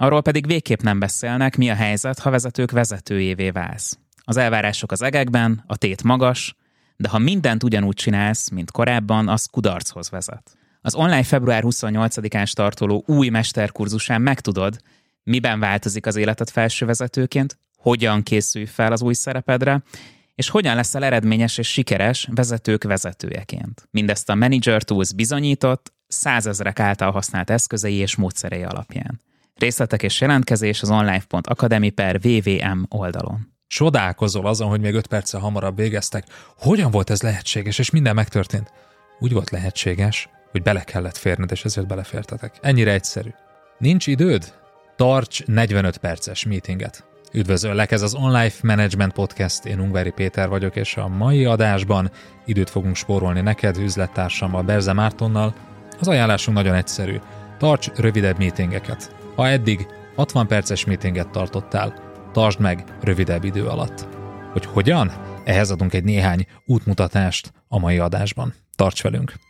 Arról pedig végképp nem beszélnek, mi a helyzet, ha vezetők vezetőjévé válsz. Az elvárások az egekben, a tét magas, de ha mindent ugyanúgy csinálsz, mint korábban, az kudarchoz vezet. Az online február 28-án startoló új mesterkurzusán megtudod, miben változik az életed felsővezetőként, hogyan készülj fel az új szerepedre, és hogyan leszel eredményes és sikeres vezetők vezetőjeként. Mindezt a Manager Tools bizonyított, százezrek által használt eszközei és módszerei alapján. Részletek és jelentkezés az online.academy per VVM oldalon. Csodálkozol azon, hogy még 5 perccel hamarabb végeztek. Hogyan volt ez lehetséges, és minden megtörtént? Úgy volt lehetséges, hogy bele kellett férned, és ezért belefértetek. Ennyire egyszerű. Nincs időd? Tarts 45 perces meetinget. Üdvözöllek, ez az Online Management Podcast, én Ungvári Péter vagyok, és a mai adásban időt fogunk spórolni neked, üzlettársammal, Berze Mártonnal. Az ajánlásunk nagyon egyszerű. Tarts rövidebb meetingeket. Ha eddig 60 perces meetinget tartottál, tartsd meg rövidebb idő alatt. Hogy hogyan? Ehhez adunk egy néhány útmutatást a mai adásban. Tarts velünk!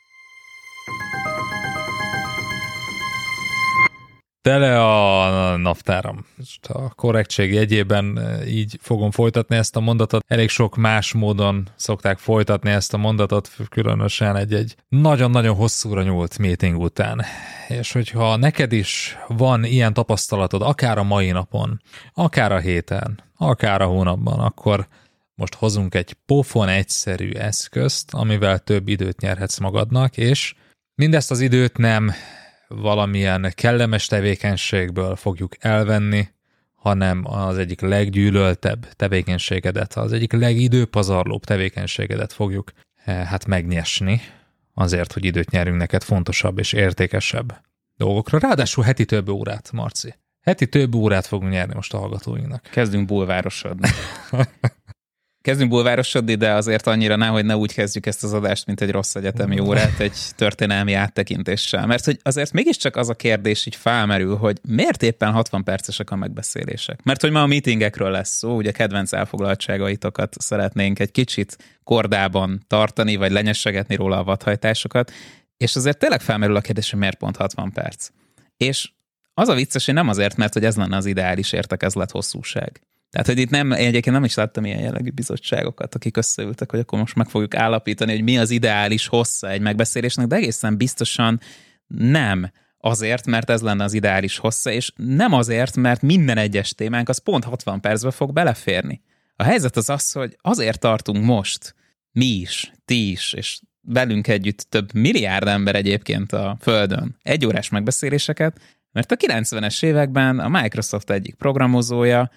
Tele a naptáram. Most a korrektség jegyében e, így fogom folytatni ezt a mondatot. Elég sok más módon szokták folytatni ezt a mondatot, különösen egy-egy nagyon-nagyon hosszúra nyúlt meeting után. És hogyha neked is van ilyen tapasztalatod, akár a mai napon, akár a héten, akár a hónapban, akkor most hozunk egy pofon egyszerű eszközt, amivel több időt nyerhetsz magadnak, és mindezt az időt nem valamilyen kellemes tevékenységből fogjuk elvenni, hanem az egyik leggyűlöltebb tevékenységedet, az egyik legidőpazarlóbb tevékenységedet fogjuk eh, hát megnyesni, azért, hogy időt nyerünk neked fontosabb és értékesebb dolgokra. Ráadásul heti több órát, Marci. Heti több órát fogunk nyerni most a hallgatóinknak. Kezdünk bulvárosodni. Kezdünk bulvárosodni, de azért annyira ne, hogy ne úgy kezdjük ezt az adást, mint egy rossz egyetemi órát, egy történelmi áttekintéssel. Mert hogy azért mégiscsak az a kérdés így felmerül, hogy miért éppen 60 percesek a megbeszélések? Mert hogy ma a meetingekről lesz szó, ugye kedvenc elfoglaltságaitokat szeretnénk egy kicsit kordában tartani, vagy lenyessegetni róla a vadhajtásokat, és azért tényleg felmerül a kérdés, hogy miért pont 60 perc. És az a vicces, hogy nem azért, mert hogy ez lenne az ideális értekezlet hosszúság. Tehát, hogy itt nem, én egyébként nem is láttam ilyen jellegű bizottságokat, akik összeültek, hogy akkor most meg fogjuk állapítani, hogy mi az ideális hossza egy megbeszélésnek, de egészen biztosan nem azért, mert ez lenne az ideális hossza, és nem azért, mert minden egyes témánk az pont 60 percbe fog beleférni. A helyzet az az, hogy azért tartunk most, mi is, ti is, és velünk együtt több milliárd ember egyébként a Földön egy órás megbeszéléseket, mert a 90-es években a Microsoft egyik programozója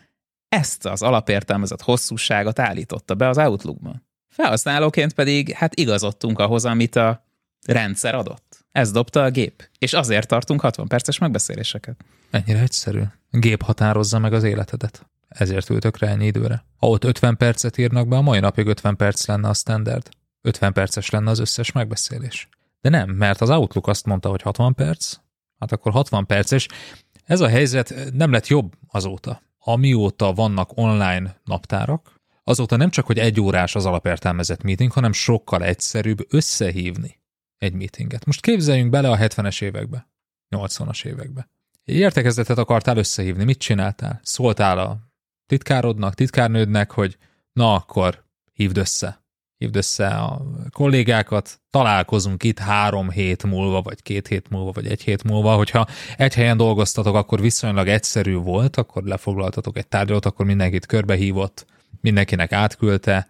ezt az alapértelmezett hosszúságot állította be az Outlookban. Felhasználóként pedig hát igazodtunk ahhoz, amit a rendszer adott. Ez dobta a gép. És azért tartunk 60 perces megbeszéléseket. Ennyire egyszerű. A gép határozza meg az életedet. Ezért ültök rá ennyi időre. Ha ott 50 percet írnak be, a mai napig 50 perc lenne a standard. 50 perces lenne az összes megbeszélés. De nem, mert az Outlook azt mondta, hogy 60 perc, hát akkor 60 perces. Ez a helyzet nem lett jobb azóta amióta vannak online naptárak, azóta nem csak, hogy egy órás az alapértelmezett meeting, hanem sokkal egyszerűbb összehívni egy meetinget. Most képzeljünk bele a 70-es évekbe, 80-as évekbe. Egy értekezletet akartál összehívni, mit csináltál? Szóltál a titkárodnak, titkárnődnek, hogy na akkor hívd össze hívd össze a kollégákat, találkozunk itt három hét múlva, vagy két hét múlva, vagy egy hét múlva, hogyha egy helyen dolgoztatok, akkor viszonylag egyszerű volt, akkor lefoglaltatok egy tárgyalót, akkor mindenkit körbehívott, mindenkinek átküldte,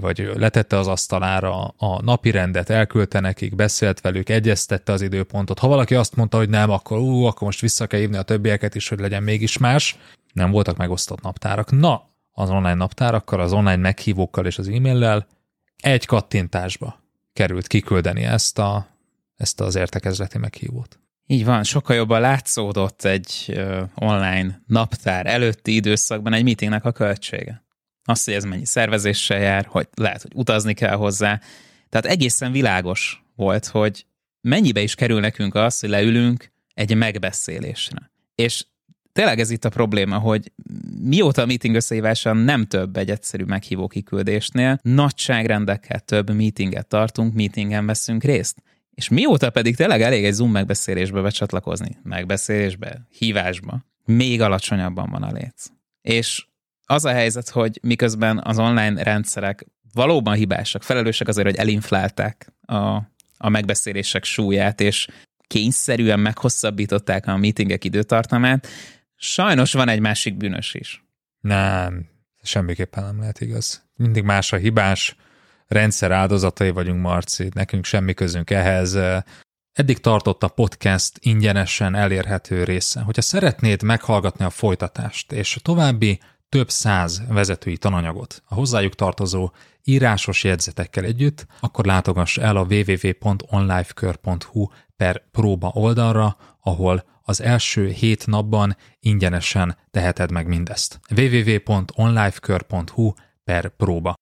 vagy letette az asztalára a napi rendet, elküldte nekik, beszélt velük, egyeztette az időpontot. Ha valaki azt mondta, hogy nem, akkor ú, akkor most vissza kell hívni a többieket is, hogy legyen mégis más. Nem voltak megosztott naptárak. Na, az online naptárakkal, az online meghívókkal és az e-maillel egy kattintásba került kiküldeni ezt, a, ezt az értekezleti meghívót. Így van, sokkal jobban látszódott egy online naptár előtti időszakban egy meetingnek a költsége. Azt, hogy ez mennyi szervezéssel jár, hogy lehet, hogy utazni kell hozzá. Tehát egészen világos volt, hogy mennyibe is kerül nekünk az, hogy leülünk egy megbeszélésre. És tényleg ez itt a probléma, hogy mióta a meeting összehívása nem több egy egyszerű meghívó kiküldésnél, nagyságrendekkel több meetinget tartunk, meetingen veszünk részt. És mióta pedig tényleg elég egy Zoom megbeszélésbe becsatlakozni, megbeszélésbe, hívásba, még alacsonyabban van a léc. És az a helyzet, hogy miközben az online rendszerek valóban hibásak, felelősek azért, hogy elinflálták a, a megbeszélések súlyát, és kényszerűen meghosszabbították a meetingek időtartamát, sajnos van egy másik bűnös is. Nem, semmiképpen nem lehet igaz. Mindig más a hibás, rendszer áldozatai vagyunk, Marci, nekünk semmi közünk ehhez. Eddig tartott a podcast ingyenesen elérhető része. Hogyha szeretnéd meghallgatni a folytatást és további több száz vezetői tananyagot a hozzájuk tartozó írásos jegyzetekkel együtt, akkor látogass el a www.onlifekör.hu per próba oldalra, ahol az első hét napban ingyenesen teheted meg mindezt. www.onlifekör.hu per próba.